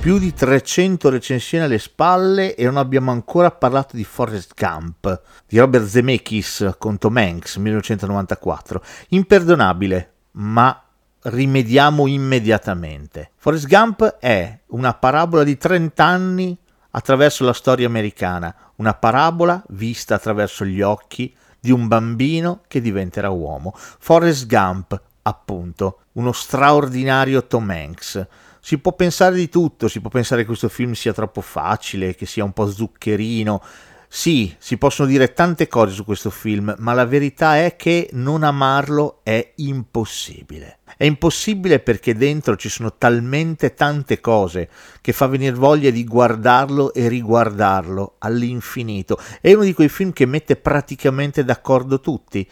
Più di 300 recensioni alle spalle e non abbiamo ancora parlato di Forrest Gump di Robert Zemeckis con Tom Hanks 1994. Imperdonabile, ma rimediamo immediatamente. Forrest Gump è una parabola di 30 anni attraverso la storia americana, una parabola vista attraverso gli occhi di un bambino che diventerà uomo. Forrest Gump, appunto, uno straordinario Tom Hanks si può pensare di tutto, si può pensare che questo film sia troppo facile, che sia un po' zuccherino. Sì, si possono dire tante cose su questo film, ma la verità è che non amarlo è impossibile. È impossibile perché dentro ci sono talmente tante cose che fa venire voglia di guardarlo e riguardarlo all'infinito. È uno di quei film che mette praticamente d'accordo tutti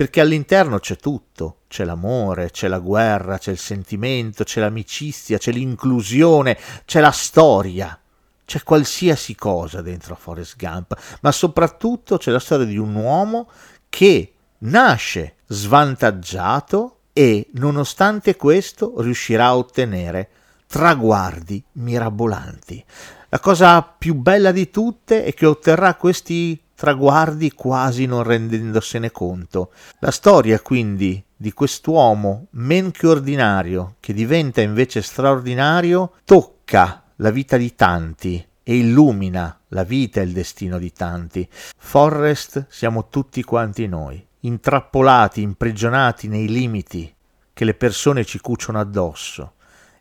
perché all'interno c'è tutto, c'è l'amore, c'è la guerra, c'è il sentimento, c'è l'amicizia, c'è l'inclusione, c'è la storia, c'è qualsiasi cosa dentro a Forrest Gump, ma soprattutto c'è la storia di un uomo che nasce svantaggiato e nonostante questo riuscirà a ottenere traguardi mirabolanti. La cosa più bella di tutte è che otterrà questi traguardi quasi non rendendosene conto. La storia quindi di quest'uomo men che ordinario, che diventa invece straordinario, tocca la vita di tanti e illumina la vita e il destino di tanti. Forrest siamo tutti quanti noi, intrappolati, imprigionati nei limiti che le persone ci cuciono addosso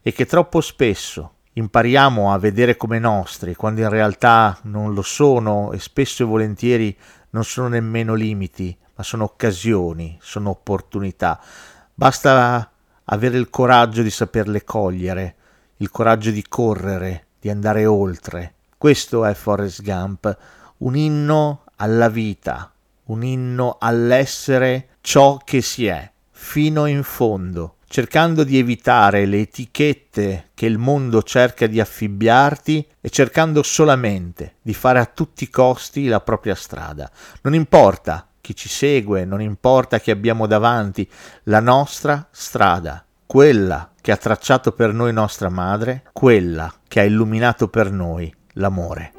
e che troppo spesso impariamo a vedere come nostri, quando in realtà non lo sono e spesso e volentieri non sono nemmeno limiti, ma sono occasioni, sono opportunità. Basta avere il coraggio di saperle cogliere, il coraggio di correre, di andare oltre. Questo è Forrest Gump, un inno alla vita, un inno all'essere ciò che si è, fino in fondo cercando di evitare le etichette che il mondo cerca di affibbiarti e cercando solamente di fare a tutti i costi la propria strada. Non importa chi ci segue, non importa chi abbiamo davanti, la nostra strada, quella che ha tracciato per noi nostra madre, quella che ha illuminato per noi l'amore.